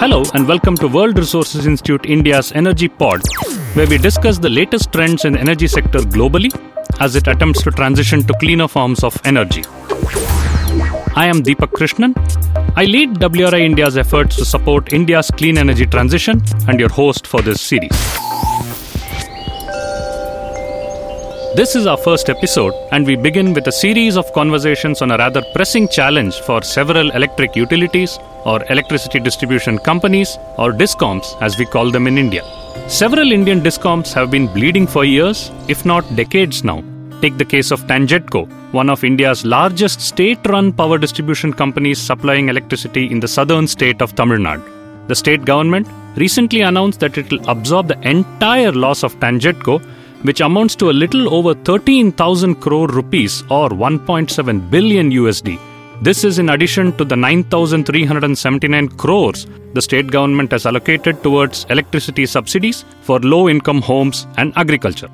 Hello, and welcome to World Resources Institute India's Energy Pod, where we discuss the latest trends in the energy sector globally as it attempts to transition to cleaner forms of energy. I am Deepak Krishnan. I lead WRI India's efforts to support India's clean energy transition and your host for this series. This is our first episode, and we begin with a series of conversations on a rather pressing challenge for several electric utilities, or electricity distribution companies, or DISCOMs as we call them in India. Several Indian DISCOMs have been bleeding for years, if not decades now. Take the case of Tangedco, one of India's largest state run power distribution companies supplying electricity in the southern state of Tamil Nadu. The state government recently announced that it will absorb the entire loss of Tangedco which amounts to a little over 13,000 crore rupees or 1.7 billion USD. This is in addition to the 9,379 crores the state government has allocated towards electricity subsidies for low income homes and agriculture.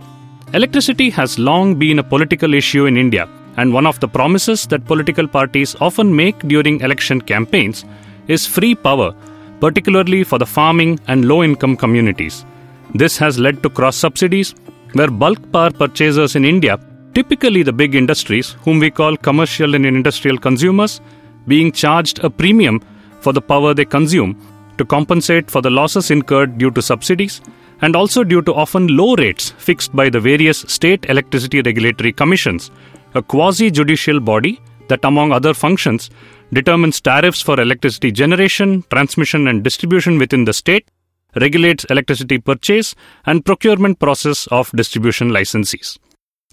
Electricity has long been a political issue in India, and one of the promises that political parties often make during election campaigns is free power, particularly for the farming and low income communities. This has led to cross subsidies where bulk power purchasers in India, typically the big industries, whom we call commercial and industrial consumers, being charged a premium for the power they consume to compensate for the losses incurred due to subsidies and also due to often low rates fixed by the various state electricity regulatory commissions, a quasi judicial body that, among other functions, determines tariffs for electricity generation, transmission, and distribution within the state regulates electricity purchase and procurement process of distribution licensees.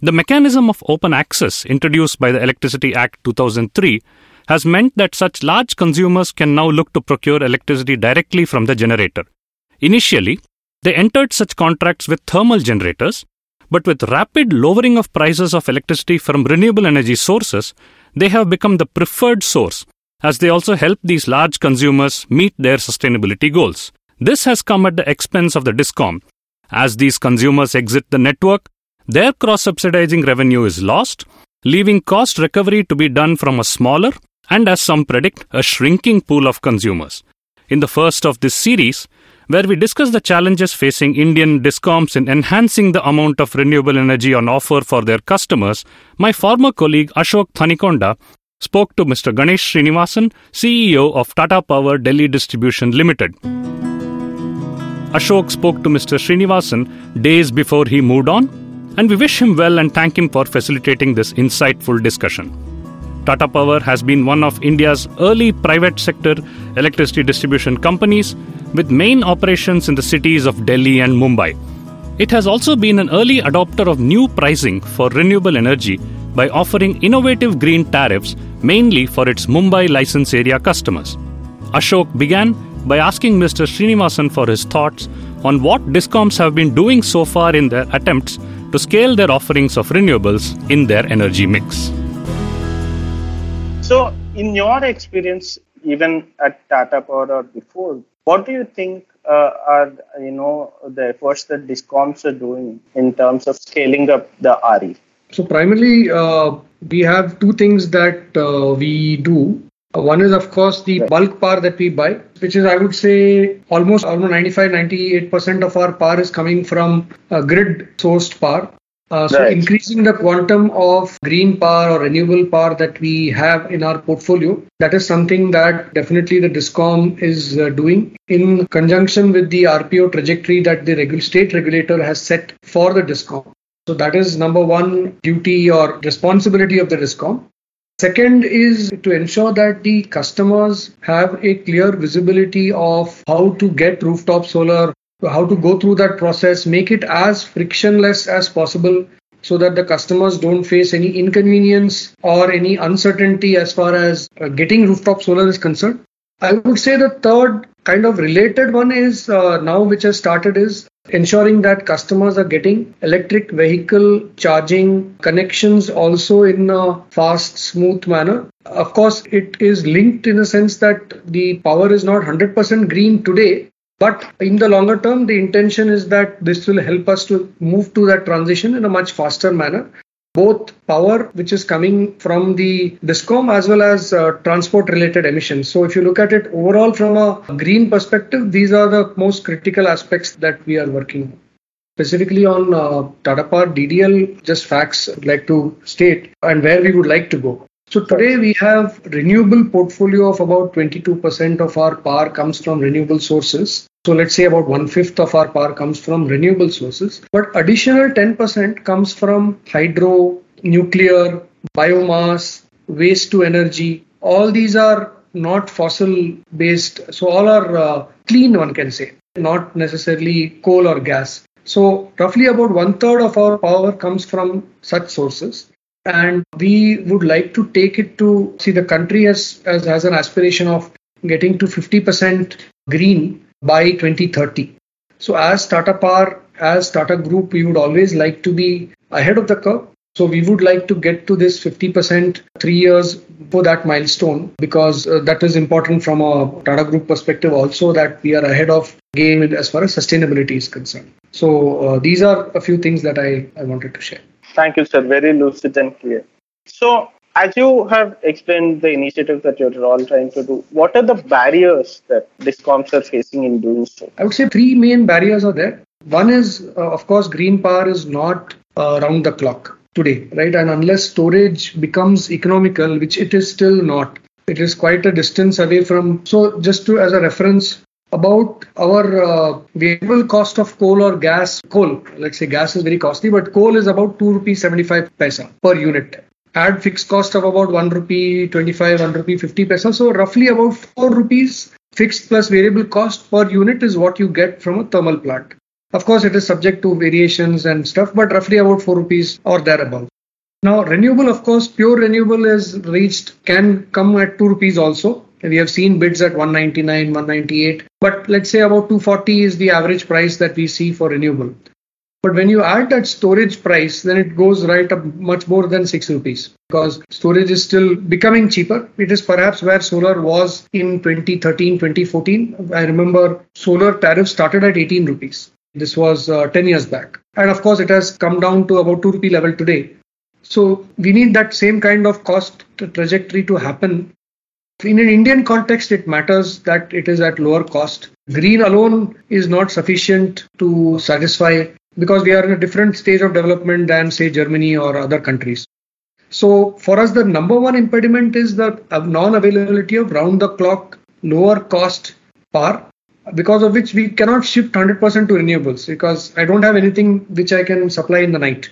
The mechanism of open access introduced by the Electricity Act 2003 has meant that such large consumers can now look to procure electricity directly from the generator. Initially, they entered such contracts with thermal generators, but with rapid lowering of prices of electricity from renewable energy sources, they have become the preferred source as they also help these large consumers meet their sustainability goals. This has come at the expense of the DISCOM. As these consumers exit the network, their cross subsidizing revenue is lost, leaving cost recovery to be done from a smaller and, as some predict, a shrinking pool of consumers. In the first of this series, where we discuss the challenges facing Indian DISCOMs in enhancing the amount of renewable energy on offer for their customers, my former colleague Ashok Thanikonda spoke to Mr. Ganesh Srinivasan, CEO of Tata Power Delhi Distribution Limited. Ashok spoke to Mr. Srinivasan days before he moved on, and we wish him well and thank him for facilitating this insightful discussion. Tata Power has been one of India's early private sector electricity distribution companies with main operations in the cities of Delhi and Mumbai. It has also been an early adopter of new pricing for renewable energy by offering innovative green tariffs mainly for its Mumbai license area customers. Ashok began by asking Mr. Srinivasan for his thoughts on what DISCOMs have been doing so far in their attempts to scale their offerings of renewables in their energy mix. So, in your experience, even at Tata Power or before, what do you think uh, are you know the efforts that DISCOMs are doing in terms of scaling up the RE? So primarily, uh, we have two things that uh, we do. One is, of course, the right. bulk power that we buy, which is, I would say, almost almost 95 98% of our power is coming from uh, grid sourced power. Uh, so, right. increasing the quantum of green power or renewable power that we have in our portfolio, that is something that definitely the DISCOM is uh, doing in conjunction with the RPO trajectory that the regu- state regulator has set for the DISCOM. So, that is number one duty or responsibility of the DISCOM. Second is to ensure that the customers have a clear visibility of how to get rooftop solar, how to go through that process, make it as frictionless as possible so that the customers don't face any inconvenience or any uncertainty as far as uh, getting rooftop solar is concerned. I would say the third kind of related one is uh, now which has started is ensuring that customers are getting electric vehicle charging connections also in a fast smooth manner. Of course it is linked in a sense that the power is not 100% green today but in the longer term the intention is that this will help us to move to that transition in a much faster manner both power which is coming from the discom as well as uh, transport related emissions so if you look at it overall from a green perspective these are the most critical aspects that we are working on specifically on uh, Tata Power DDL, just facts I'd like to state and where we would like to go. So today we have renewable portfolio of about 22% of our power comes from renewable sources. So let's say about one fifth of our power comes from renewable sources, but additional 10% comes from hydro, nuclear, biomass, waste to energy. All these are not fossil based. So all are uh, clean, one can say, not necessarily coal or gas. So roughly about one third of our power comes from such sources and we would like to take it to see the country as, as has an aspiration of getting to 50% green by 2030 so as tata power as tata group we would always like to be ahead of the curve so we would like to get to this 50% three years for that milestone because uh, that is important from a Tata Group perspective also that we are ahead of game as far as sustainability is concerned. So uh, these are a few things that I, I wanted to share. Thank you, sir. Very lucid and clear. So, as you have explained the initiative that you're all trying to do, what are the barriers that discoms are facing in doing so? I would say three main barriers are there. One is, uh, of course, green power is not uh, round the clock today, right? And unless storage becomes economical, which it is still not, it is quite a distance away from. So, just to as a reference, about our uh, variable cost of coal or gas. Coal, let's say gas is very costly, but coal is about 2 rupees 75 paisa per unit. Add fixed cost of about 1 rupee 25, 1 rupee 50 paisa. So roughly about 4 rupees fixed plus variable cost per unit is what you get from a thermal plant. Of course, it is subject to variations and stuff, but roughly about 4 rupees or thereabouts. Now, renewable, of course, pure renewable is reached, can come at 2 rupees also. We have seen bids at 199, 198, but let's say about 240 is the average price that we see for renewable. But when you add that storage price, then it goes right up much more than 6 rupees because storage is still becoming cheaper. It is perhaps where solar was in 2013, 2014. I remember solar tariff started at 18 rupees. This was uh, 10 years back. And of course, it has come down to about 2 rupee level today. So we need that same kind of cost trajectory to happen in an Indian context, it matters that it is at lower cost. Green alone is not sufficient to satisfy because we are in a different stage of development than, say, Germany or other countries. So, for us, the number one impediment is the non availability of round the clock, lower cost power, because of which we cannot shift 100% to renewables because I don't have anything which I can supply in the night.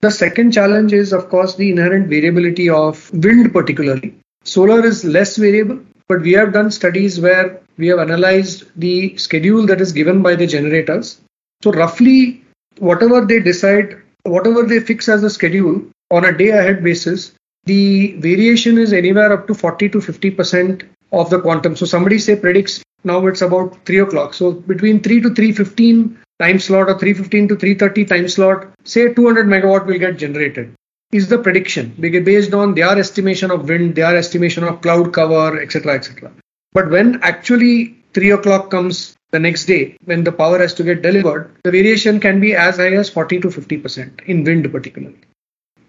The second challenge is, of course, the inherent variability of wind, particularly. Solar is less variable, but we have done studies where we have analyzed the schedule that is given by the generators. So, roughly, whatever they decide, whatever they fix as a schedule on a day ahead basis, the variation is anywhere up to 40 to 50% of the quantum. So, somebody say predicts now it's about 3 o'clock. So, between 3 to 315 time slot or 315 to 330 time slot, say 200 megawatt will get generated is the prediction based on their estimation of wind, their estimation of cloud cover, etc., etc. But when actually three o'clock comes the next day, when the power has to get delivered, the variation can be as high as 40 to 50 percent in wind, particularly.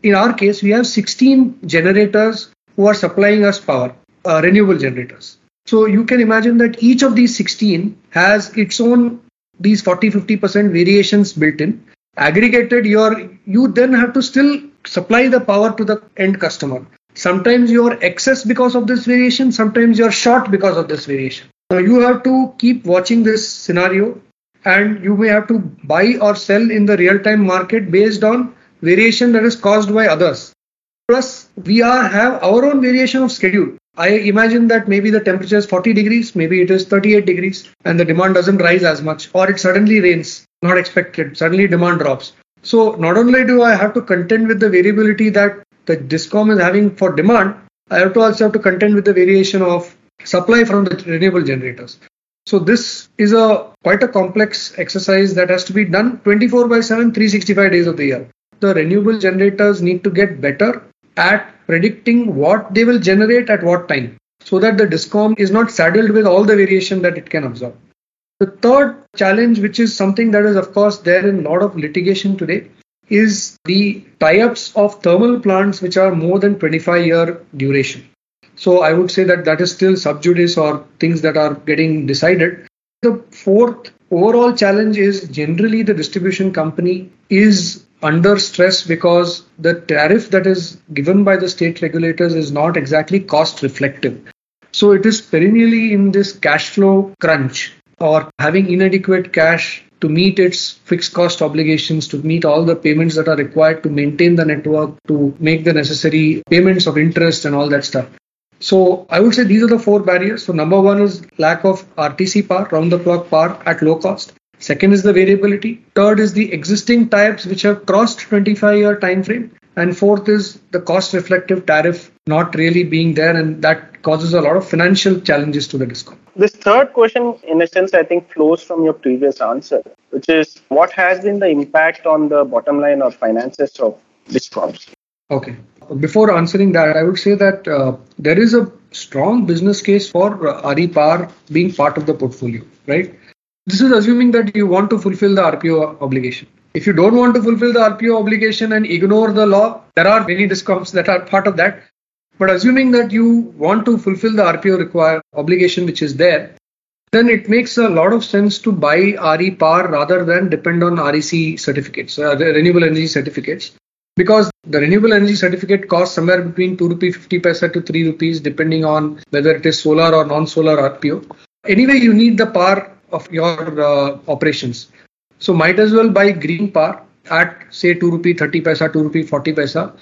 In our case, we have 16 generators who are supplying us power, uh, renewable generators. So you can imagine that each of these 16 has its own these 40 50 percent variations built in aggregated your you then have to still supply the power to the end customer. Sometimes you're excess because of this variation, sometimes you're short because of this variation. Now you have to keep watching this scenario and you may have to buy or sell in the real time market based on variation that is caused by others. Plus, we are have our own variation of schedule. I imagine that maybe the temperature is 40 degrees, maybe it is 38 degrees, and the demand doesn't rise as much, or it suddenly rains, not expected, suddenly demand drops. So not only do I have to contend with the variability that the discom is having for demand, I have to also have to contend with the variation of supply from the renewable generators. So this is a quite a complex exercise that has to be done 24 by 7, 365 days of the year. The renewable generators need to get better at predicting what they will generate at what time so that the discom is not saddled with all the variation that it can absorb. The third challenge, which is something that is, of course, there in a lot of litigation today, is the tie-ups of thermal plants which are more than 25 year duration. So I would say that that is still sub judice or things that are getting decided. The fourth overall challenge is generally the distribution company is under stress because the tariff that is given by the state regulators is not exactly cost reflective. So it is perennially in this cash flow crunch or having inadequate cash to meet its fixed cost obligations, to meet all the payments that are required to maintain the network, to make the necessary payments of interest and all that stuff. So I would say these are the four barriers. So number one is lack of RTC power, round the clock power at low cost. Second is the variability. Third is the existing types which have crossed 25 year time frame. And fourth is the cost reflective tariff not really being there and that causes a lot of financial challenges to the discom. This third question, in a sense, I think flows from your previous answer, which is what has been the impact on the bottom line or finances of discoms? Okay. Before answering that, I would say that uh, there is a strong business case for uh, Power being part of the portfolio, right? This is assuming that you want to fulfill the RPO obligation. If you don't want to fulfill the RPO obligation and ignore the law, there are many discoms that are part of that. But assuming that you want to fulfill the RPO require obligation which is there, then it makes a lot of sense to buy RE power rather than depend on REC certificates, uh, renewable energy certificates because the renewable energy certificate costs somewhere between 2 rupee 50 paisa to 3 rupees depending on whether it is solar or non-solar RPO. Anyway, you need the power of your uh, operations. So might as well buy green power at say 2 rupee 30 paisa, 2 rupee 40 paisa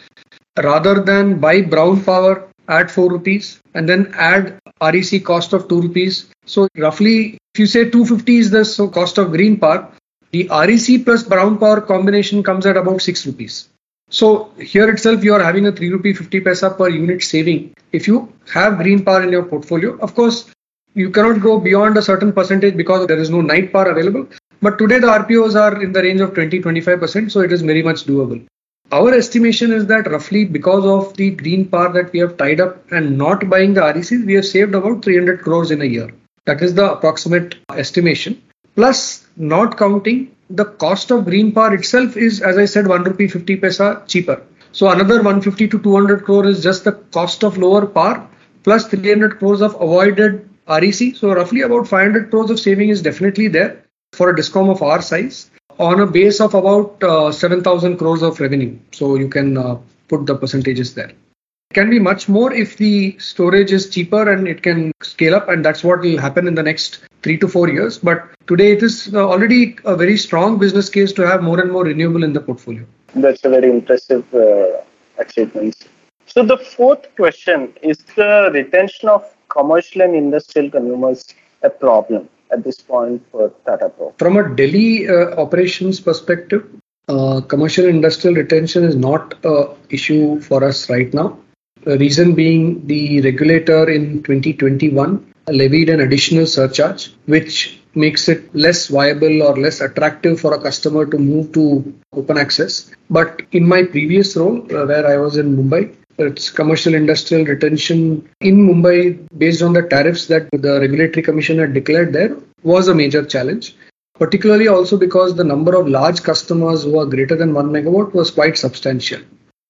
rather than buy brown power at 4 rupees and then add REC cost of 2 rupees. So roughly if you say 250 is the cost of green power, the REC plus brown power combination comes at about 6 rupees. So here itself you are having a 3 rupee 50 paisa per unit saving. If you have green power in your portfolio, of course you cannot go beyond a certain percentage because there is no night power available. But today the RPOs are in the range of 20-25%, so it is very much doable. Our estimation is that roughly because of the green power that we have tied up and not buying the RECs, we have saved about 300 crores in a year. That is the approximate estimation. Plus, not counting the cost of green power itself is, as I said, 1 rupee 50 paisa cheaper. So another 150 to 200 crore is just the cost of lower power plus 300 crores of avoided REC. So roughly about 500 crores of saving is definitely there for a discom of our size on a base of about uh, 7,000 crores of revenue. So you can uh, put the percentages there. It can be much more if the storage is cheaper and it can scale up, and that's what will happen in the next three to four years. But today it is uh, already a very strong business case to have more and more renewable in the portfolio. That's a very impressive uh, achievement. So the fourth question is the retention of commercial and industrial consumers a problem at this point for Tata Power? From a Delhi uh, operations perspective, uh, commercial industrial retention is not a issue for us right now. The reason being the regulator in 2021 levied an additional surcharge, which makes it less viable or less attractive for a customer to move to open access. But in my previous role, uh, where I was in Mumbai, its commercial industrial retention in Mumbai based on the tariffs that the regulatory commission had declared there was a major challenge particularly also because the number of large customers who are greater than 1 megawatt was quite substantial.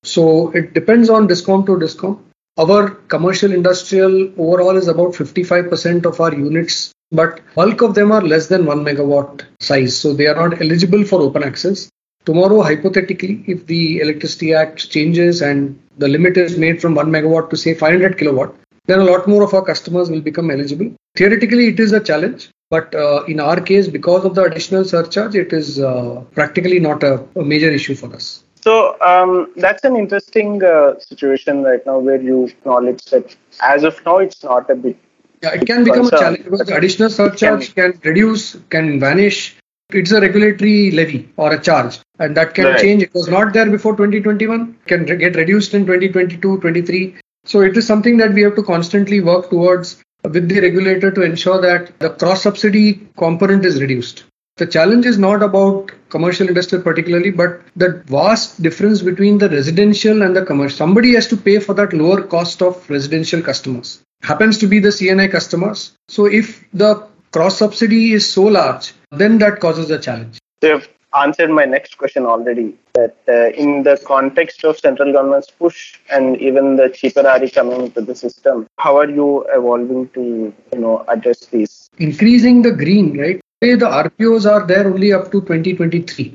So it depends on discom to discom our commercial industrial overall is about 55% of our units but bulk of them are less than 1 megawatt size so they are not eligible for open access. Tomorrow hypothetically if the electricity act changes and the limit is made from 1 megawatt to say 500 kilowatt, then a lot more of our customers will become eligible. Theoretically, it is a challenge, but uh, in our case, because of the additional surcharge, it is uh, practically not a, a, major issue for us. So um, that's an interesting uh, situation right now where you acknowledge that as of now, it's not a big. Yeah, it can become concern. a challenge because additional surcharge can, can reduce, can vanish. It's a regulatory levy or a charge and that can right. change. It was not there before 2021, can re- get reduced in 2022, 23. So it is something that we have to constantly work towards with the regulator to ensure that the cross subsidy component is reduced. The challenge is not about commercial industry particularly, but the vast difference between the residential and the commercial. Somebody has to pay for that lower cost of residential customers. Happens to be the C&I customers. So if the cross subsidy is so large, then that causes a challenge. If answered my next question already. That uh, in the context of central government's push and even the cheaper RE coming into the system, how are you evolving to you know address these? Increasing the green, right? The RPOs are there only up to 2023.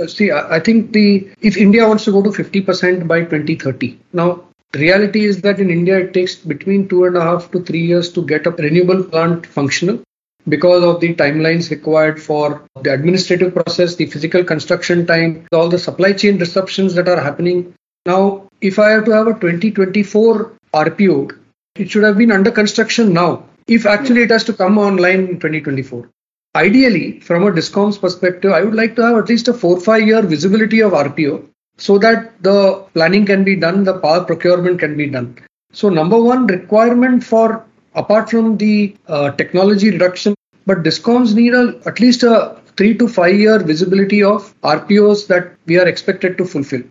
Uh, see, I, I think the if India wants to go to 50% by 2030. Now, the reality is that in India it takes between two and a half to three years to get a renewable plant functional because of the timelines required for the administrative process, the physical construction time, all the supply chain disruptions that are happening. Now, if I have to have a 2024 RPO, it should have been under construction now. If actually it has to come online in 2024. Ideally, from a DISCOM's perspective, I would like to have at least a four five year visibility of RPO so that the planning can be done, the power procurement can be done. So, number one requirement for apart from the uh, technology reduction, but discoms need a, at least a three to five year visibility of RPOs that we are expected to fulfill.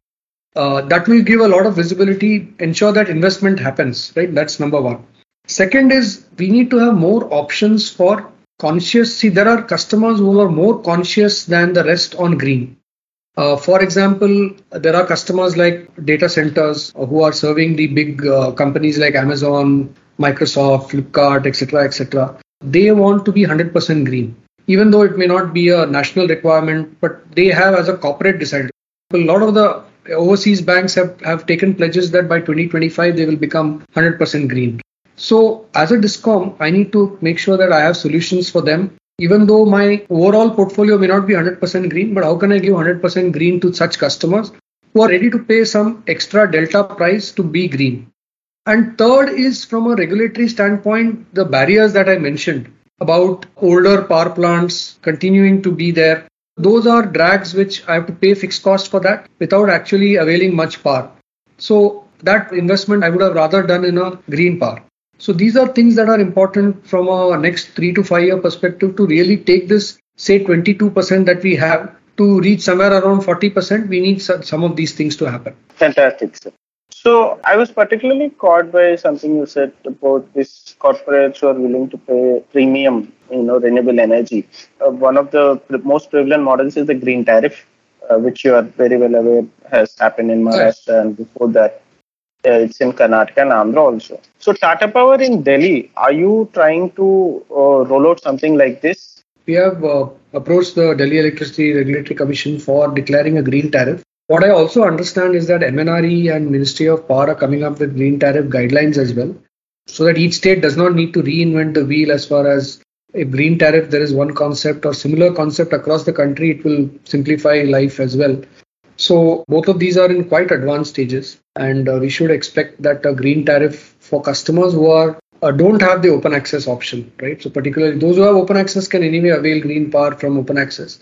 Uh, that will give a lot of visibility, ensure that investment happens, right? That's number one. Second is we need to have more options for conscious. See, there are customers who are more conscious than the rest on green. Uh, for example, there are customers like data centers who are serving the big uh, companies like Amazon, Microsoft, Flipkart, etc., etc. They want to be 100% green, even though it may not be a national requirement, but they have as a corporate decided. A lot of the overseas banks have, have taken pledges that by 2025 they will become 100% green. So, as a DISCOM, I need to make sure that I have solutions for them even though my overall portfolio may not be 100% green, but how can I give 100% green to such customers who are ready to pay some extra delta price to be green? And third is from a regulatory standpoint, the barriers that I mentioned about older power plants continuing to be there. Those are drags which I have to pay fixed cost for that without actually availing much power. So that investment I would have rather done in a green power. So these are things that are important from a next three to five year perspective to really take this, say 22% that we have to reach somewhere around 40%. We need some of these things to happen. Fantastic, sir. So I was particularly caught by something you said about these corporates who are willing to pay premium, you know, renewable energy. Uh, one of the most prevalent models is the green tariff, uh, which you are very well aware has happened in Maharashtra, yes. and before that uh, it's in Karnataka and Andhra also. So Tata Power in Delhi, are you trying to uh, roll out something like this? We have uh, approached the Delhi Electricity Regulatory Commission for declaring a green tariff. What I also understand is that MNRE and Ministry of Power are coming up with green tariff guidelines as well, so that each state does not need to reinvent the wheel as far as a green tariff. There is one concept or similar concept across the country. It will simplify life as well. So both of these are in quite advanced stages, and uh, we should expect that a green tariff for customers who are uh, don't have the open access option, right? So particularly those who have open access can anyway avail green power from open access.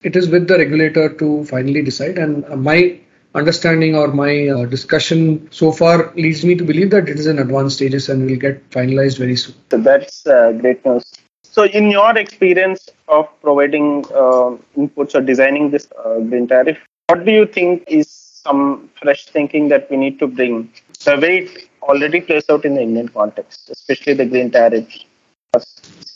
It is with the regulator to finally decide, and my understanding or my uh, discussion so far leads me to believe that it is in advanced stages and will get finalized very soon. So that's uh, great news. So, in your experience of providing uh, inputs or designing this uh, green tariff, what do you think is some fresh thinking that we need to bring? The way it already plays out in the Indian context, especially the green tariff or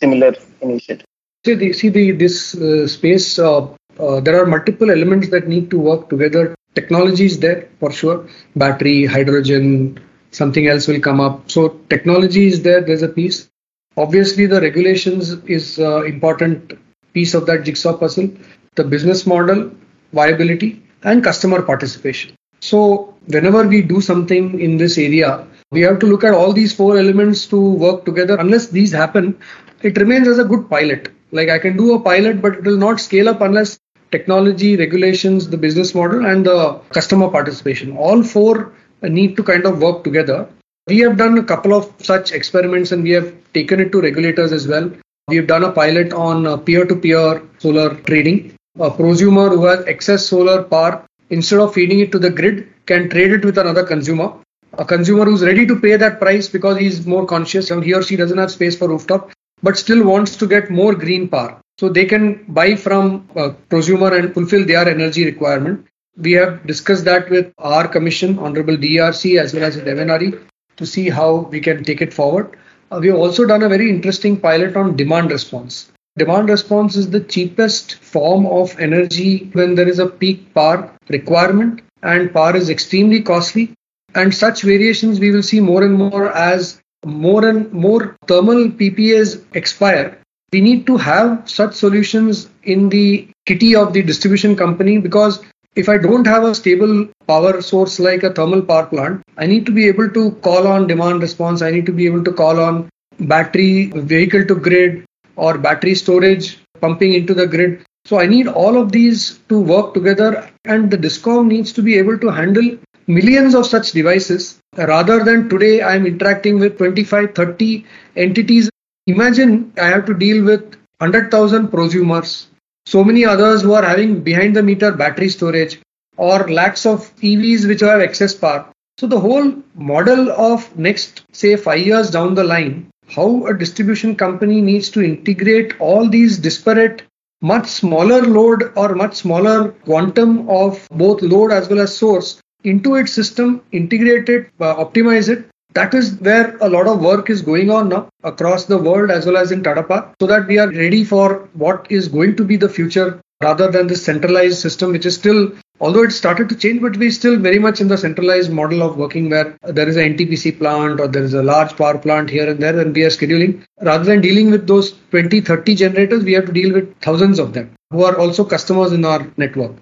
similar initiative. See, the, see the, this uh, space, uh, uh, there are multiple elements that need to work together. Technology is there for sure. Battery, hydrogen, something else will come up. So technology is there. There's a piece. Obviously, the regulations is uh, important piece of that jigsaw puzzle. The business model, viability, and customer participation. So, whenever we do something in this area, we have to look at all these four elements to work together. Unless these happen, it remains as a good pilot. Like I can do a pilot, but it will not scale up unless technology, regulations, the business model, and the customer participation. All four need to kind of work together. We have done a couple of such experiments and we have taken it to regulators as well. We have done a pilot on peer to peer solar trading a prosumer who has excess solar power, instead of feeding it to the grid, can trade it with another consumer. A consumer who's ready to pay that price because he's more conscious and he or she doesn't have space for rooftop, but still wants to get more green power. So they can buy from a prosumer and fulfill their energy requirement. We have discussed that with our commission, Honorable DRC, as well as with MNRE, to see how we can take it forward. Uh, we have also done a very interesting pilot on demand response. Demand response is the cheapest form of energy when there is a peak power requirement and power is extremely costly. And such variations we will see more and more as more and more thermal PPAs expire. We need to have such solutions in the kitty of the distribution company because if I don't have a stable power source like a thermal power plant, I need to be able to call on demand response. I need to be able to call on battery vehicle to grid or battery storage pumping into the grid. So I need all of these to work together and the DISCOM needs to be able to handle millions of such devices rather than today I'm interacting with 25, 30 entities. Imagine I have to deal with 100,000 prosumers, so many others who are having behind the meter battery storage or lakhs of EVs which have excess power. So the whole model of next, say, five years down the line how a distribution company needs to integrate all these disparate much smaller load or much smaller quantum of both load as well as source into its system, integrate it, uh, optimize it. That is where a lot of work is going on now across the world as well as in Tata Power so that we are ready for what is going to be the future rather than this centralized system, which is still although it started to change, but we're still very much in the centralized model of working where there is an NTPC plant or there is a large power plant here and there, and we are scheduling. Rather than dealing with those 20, 30 generators, we have to deal with thousands of them who are also customers in our network.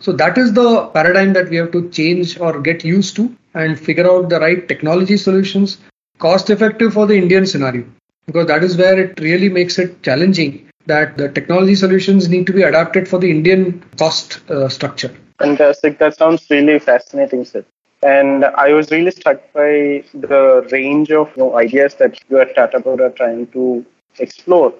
So that is the paradigm that we have to change or get used to and figure out the right technology solutions, cost effective for the Indian scenario, because that is where it really makes it challenging that the technology solutions need to be adapted for the Indian cost uh, structure. Fantastic. That sounds really fascinating, sir. And I was really struck by the range of you know, ideas that you at Tata Power are trying to explore.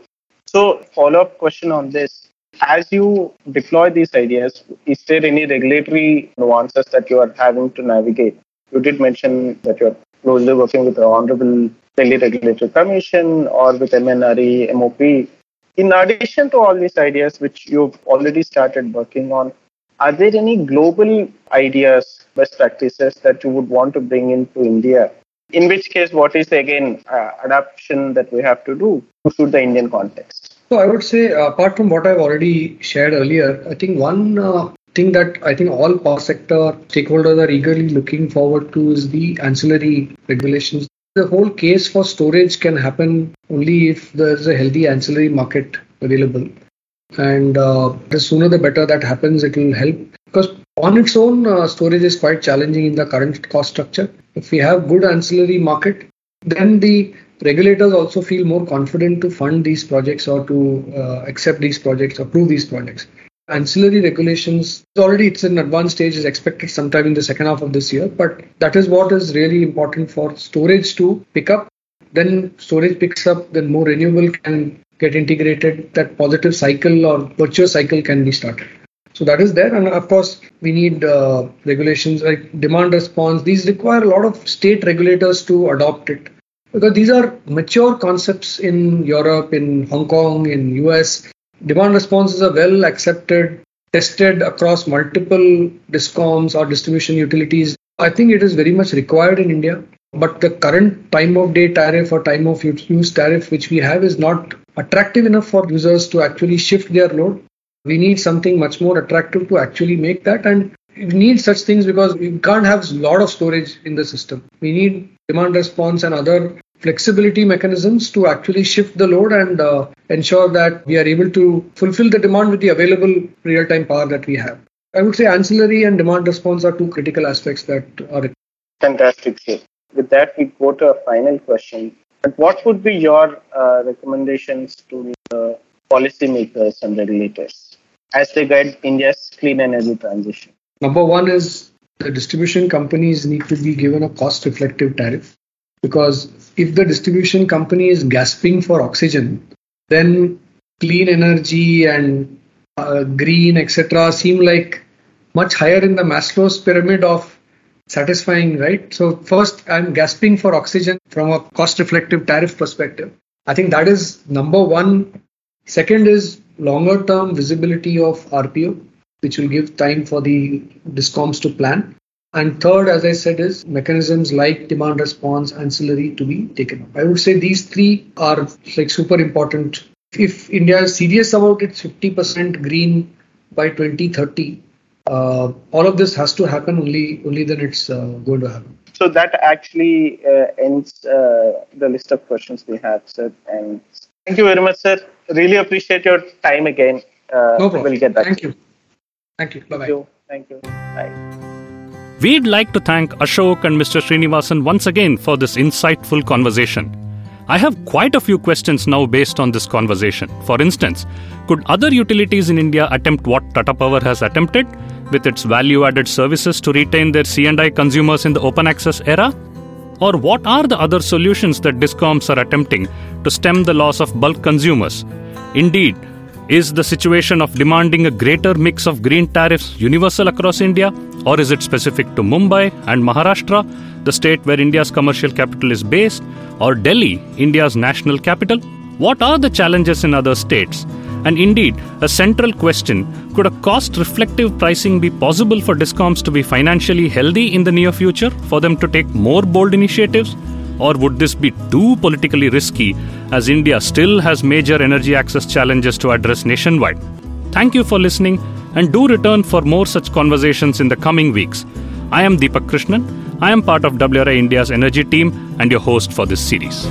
So, follow up question on this. As you deploy these ideas, is there any regulatory nuances that you are having to navigate? You did mention that you're closely working with the Honorable Delhi Regulatory Commission or with MNRE, MOP. In addition to all these ideas, which you've already started working on, are there any global ideas, best practices that you would want to bring into India? In which case, what is the again uh, adaptation that we have to do to suit the Indian context? So I would say, apart from what I've already shared earlier, I think one uh, thing that I think all power sector stakeholders are eagerly looking forward to is the ancillary regulations. The whole case for storage can happen only if there's a healthy ancillary market available. And uh, the sooner the better that happens it will help. Because on its own uh, storage is quite challenging in the current cost structure. If we have good ancillary market then the regulators also feel more confident to fund these projects or to uh, accept these projects approve these projects ancillary regulations already it's in advanced stage is expected sometime in the second half of this year but that is what is really important for storage to pick up then storage picks up then more renewable can get integrated, that positive cycle or virtuous cycle can be started. So that is there. And of course, we need uh, regulations like demand response. These require a lot of state regulators to adopt it because these are mature concepts in Europe, in Hong Kong, in US. Demand responses are well accepted, tested across multiple discoms or distribution utilities. I think it is very much required in India. But the current time of day tariff or time of use tariff which we have is not attractive enough for users to actually shift their load. We need something much more attractive to actually make that. And we need such things because we can't have a lot of storage in the system. We need demand response and other flexibility mechanisms to actually shift the load and uh, ensure that we are able to fulfill the demand with the available real time power that we have. I would say ancillary and demand response are two critical aspects that are. Fantastic, sir with that, we go to a final question. But what would be your uh, recommendations to the policymakers and regulators as they guide India's clean energy transition? Number one is the distribution companies need to be given a cost reflective tariff because if the distribution company is gasping for oxygen, then clean energy and uh, green, etc., seem like much higher in the Maslow's pyramid of satisfying, right? So first, I'm gasping for oxygen from a cost-reflective tariff perspective. I think that is number one. Second is longer-term visibility of RPO, which will give time for the discoms to plan. And third, as I said, is mechanisms like demand response, ancillary to be taken up. I would say these three are like super important if India is serious about its 50% green by 2030, uh, all of this has to happen. Only only then it's uh, going to happen. So that actually uh, ends uh, the list of questions we have, sir. And thank you very much, sir. Really appreciate your time again. Uh, no problem. We'll get back. Thank you. Thank you. Bye bye. Thank you. Bye. We'd like to thank Ashok and Mr. Srinivasan once again for this insightful conversation. I have quite a few questions now based on this conversation. For instance, could other utilities in India attempt what Tata Power has attempted with its value-added services to retain their C&I consumers in the open access era? Or what are the other solutions that DISCOMs are attempting to stem the loss of bulk consumers? Indeed, is the situation of demanding a greater mix of green tariffs universal across India, or is it specific to Mumbai and Maharashtra, the state where India's commercial capital is based, or Delhi, India's national capital? What are the challenges in other states? And indeed, a central question could a cost reflective pricing be possible for DISCOMs to be financially healthy in the near future, for them to take more bold initiatives? Or would this be too politically risky as India still has major energy access challenges to address nationwide? Thank you for listening and do return for more such conversations in the coming weeks. I am Deepak Krishnan. I am part of WRI India's energy team and your host for this series.